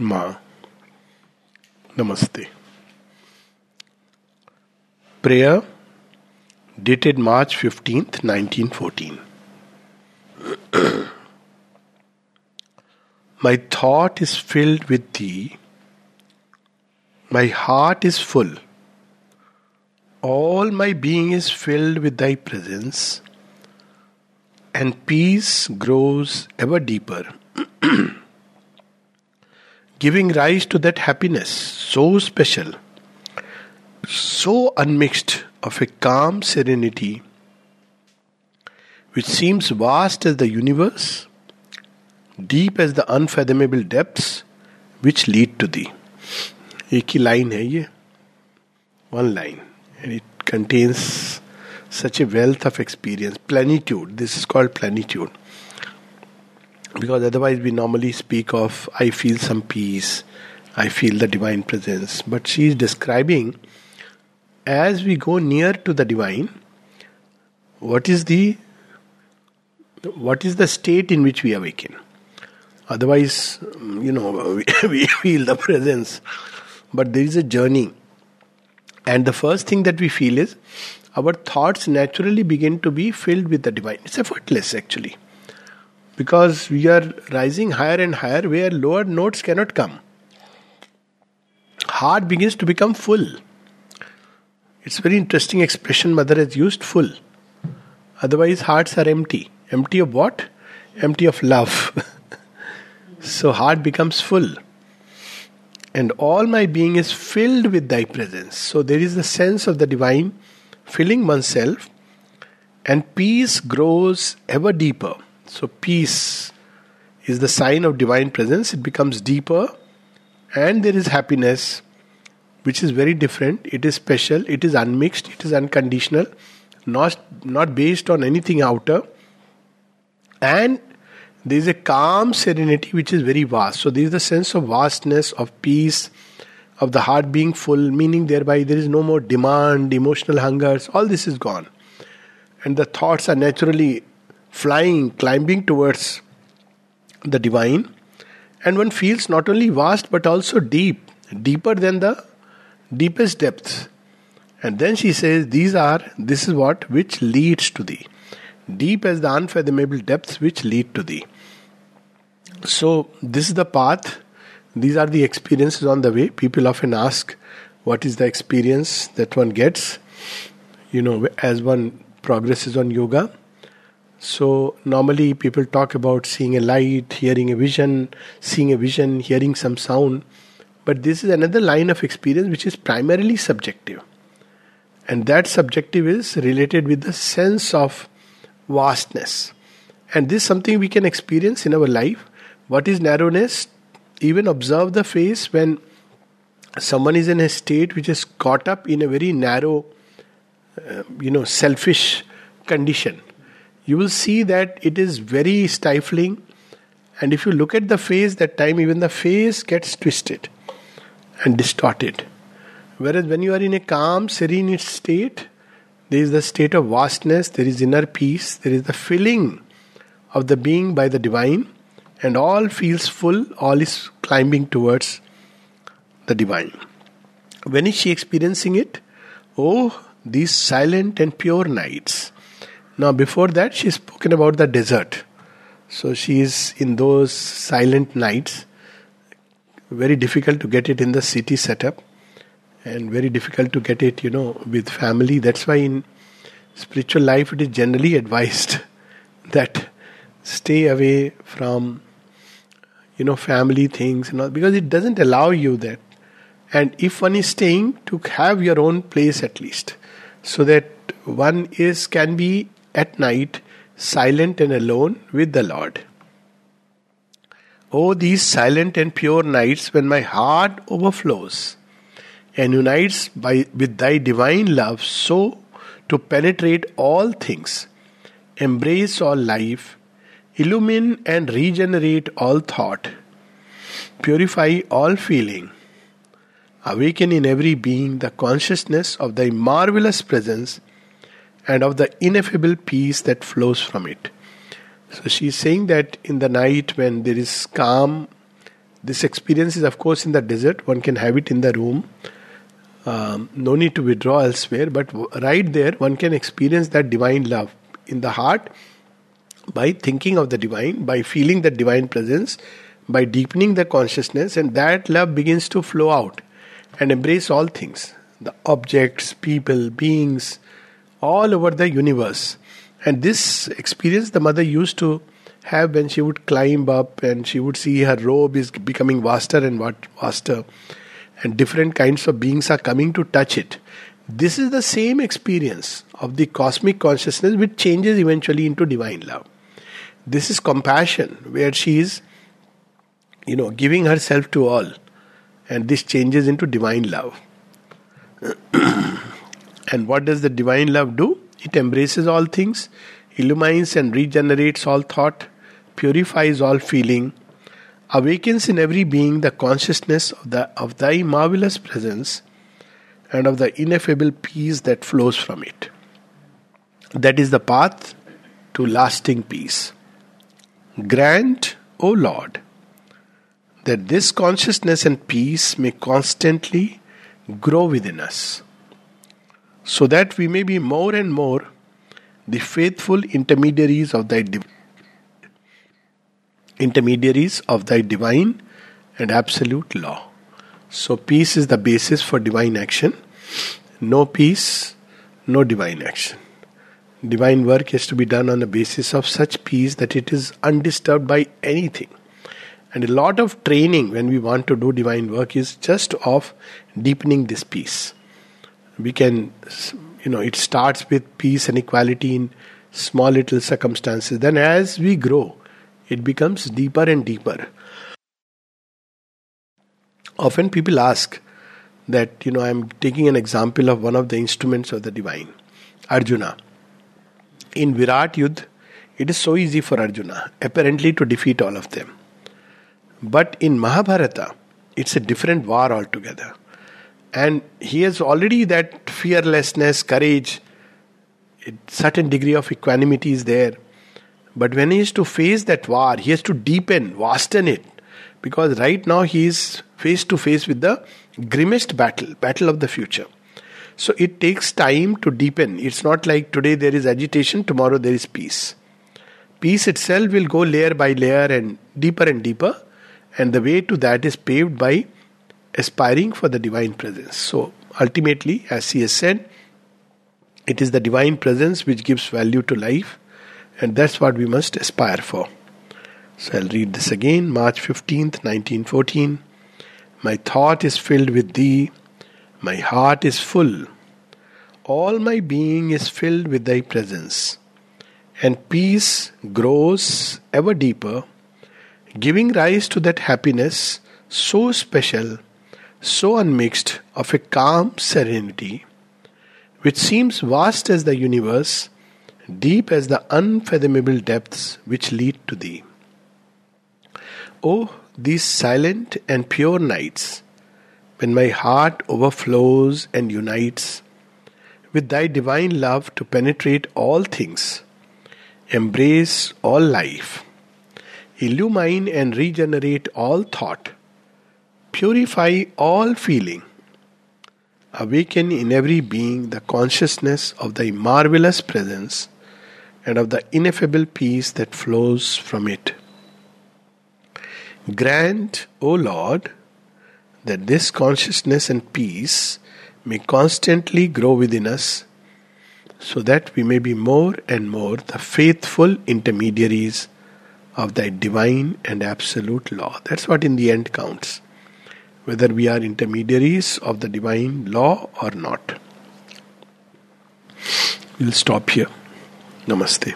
Ma. Namaste. Prayer dated March 15th, 1914. My thought is filled with thee, my heart is full, all my being is filled with thy presence, and peace grows ever deeper. giving rise to that happiness so special, so unmixed of a calm serenity which seems vast as the universe, deep as the unfathomable depths which lead to thee. एक ही line है ये one line and it contains such a wealth of experience plenitude this is called plenitude because otherwise we normally speak of I feel some peace, I feel the divine presence. But she is describing as we go near to the divine, what is the what is the state in which we awaken? Otherwise, you know, we, feel the presence, but there is a journey. And the first thing that we feel is our thoughts naturally begin to be filled with the divine. It's effortless, actually because we are rising higher and higher where lower notes cannot come. Heart begins to become full. It's very interesting expression mother has used full. Otherwise, hearts are empty. Empty of what? Empty of love. so, heart becomes full. And all my being is filled with thy presence. So, there is the sense of the divine filling oneself, and peace grows ever deeper. So, peace is the sign of divine presence. It becomes deeper, and there is happiness, which is very different. It is special, it is unmixed, it is unconditional, not, not based on anything outer. And there is a calm serenity which is very vast. So, there is the sense of vastness, of peace, of the heart being full, meaning thereby there is no more demand, emotional hungers, all this is gone. And the thoughts are naturally flying, climbing towards the divine, and one feels not only vast but also deep, deeper than the deepest depths. And then she says, These are, this is what which leads to thee. Deep as the unfathomable depths which lead to thee. So, this is the path. These are the experiences on the way. People often ask, What is the experience that one gets? You know, as one progresses on yoga, so, normally people talk about seeing a light, hearing a vision, seeing a vision, hearing some sound. But this is another line of experience which is primarily subjective. And that subjective is related with the sense of vastness. And this is something we can experience in our life. What is narrowness? Even observe the face when someone is in a state which is caught up in a very narrow, uh, you know, selfish condition you will see that it is very stifling. And if you look at the face, that time even the face gets twisted and distorted. Whereas when you are in a calm, serene state, there is the state of vastness, there is inner peace, there is the filling of the being by the divine, and all feels full, all is climbing towards the divine. When is she experiencing it? Oh, these silent and pure nights now, before that, she's spoken about the desert. So, she is in those silent nights. Very difficult to get it in the city setup, and very difficult to get it, you know, with family. That's why in spiritual life, it is generally advised that stay away from, you know, family things because it doesn't allow you that. And if one is staying, to have your own place at least, so that one is can be at night, silent and alone with the Lord. Oh, these silent and pure nights when my heart overflows and unites by, with thy divine love so to penetrate all things, embrace all life, illumine and regenerate all thought, purify all feeling, awaken in every being the consciousness of thy marvelous presence and of the ineffable peace that flows from it. So she's saying that in the night when there is calm, This experience is, of course, in the desert. One can have it in the room. Um, no need to withdraw elsewhere, but right there, one can experience that divine love in the heart by thinking of the divine, by feeling the divine presence, by deepening the consciousness, and that love begins to flow out and embrace all things the objects, people, beings, all over the universe. And this experience the mother used to have when she would climb up and she would see her robe is becoming vaster and vaster, and different kinds of beings are coming to touch it. This is the same experience of the cosmic consciousness which changes eventually into divine love. This is compassion, where she is, you know, giving herself to all, and this changes into divine love. and what does the divine love do? It embraces all things, illumines and regenerates all thought, purifies all feeling, awakens in every being the consciousness of, the, of thy marvelous presence and of the ineffable peace that flows from it. That is the path to lasting peace. Grant, O Lord, that this consciousness and peace may constantly grow within us, so that we may be more and more the faithful intermediaries of thy div- intermediaries of thy divine and absolute law. So peace is the basis for divine action. No peace, no divine action. Divine work has to be done on the basis of such peace that it is undisturbed by anything. And a lot of training when we want to do divine work is just of deepening this peace. We can, you know, it starts with peace and equality in small little circumstances. Then as we grow, it becomes deeper and deeper. Often people ask that, you know, I'm taking an example of one of the instruments of the divine, Arjuna in Virat Yudh, it is so easy for Arjuna, apparently, to defeat all of them. But in Mahabharata, it's a different war altogether. And he has already that fearlessness, courage, a certain degree of equanimity is there. But when he is to face that war, he has to deepen, vasten it. Because right now he is face to face with the grimmest battle, battle of the future. So it takes time to deepen. It's not like today there is agitation, tomorrow there is peace. Peace itself will go layer by layer and deeper and deeper, and the way to that is paved by aspiring for the divine presence. So ultimately, as he has said, it is the divine presence which gives value to life, and that's what we must aspire for. So I'll read this again March 15th, 1914. My thought is filled with thee my heart is full. All my being is filled with thy presence. And peace grows ever deeper, giving rise to that happiness so special, so unmixed, of a calm serenity, which seems vast as the universe, deep as the unfathomable depths which lead to thee. Oh, these silent and pure nights! when my heart overflows and unites with thy divine love to penetrate all things, embrace all life, illumine and regenerate all thought, purify all feeling, awaken in every being the consciousness of thy marvelous presence and of the ineffable peace that flows from it. Grant, O Lord, that this consciousness and peace may constantly grow within us so that we may be more and more the faithful intermediaries of thy divine and absolute law. That's what in the end counts. Whether we are intermediaries of the divine law or not. We'll stop here. Namaste.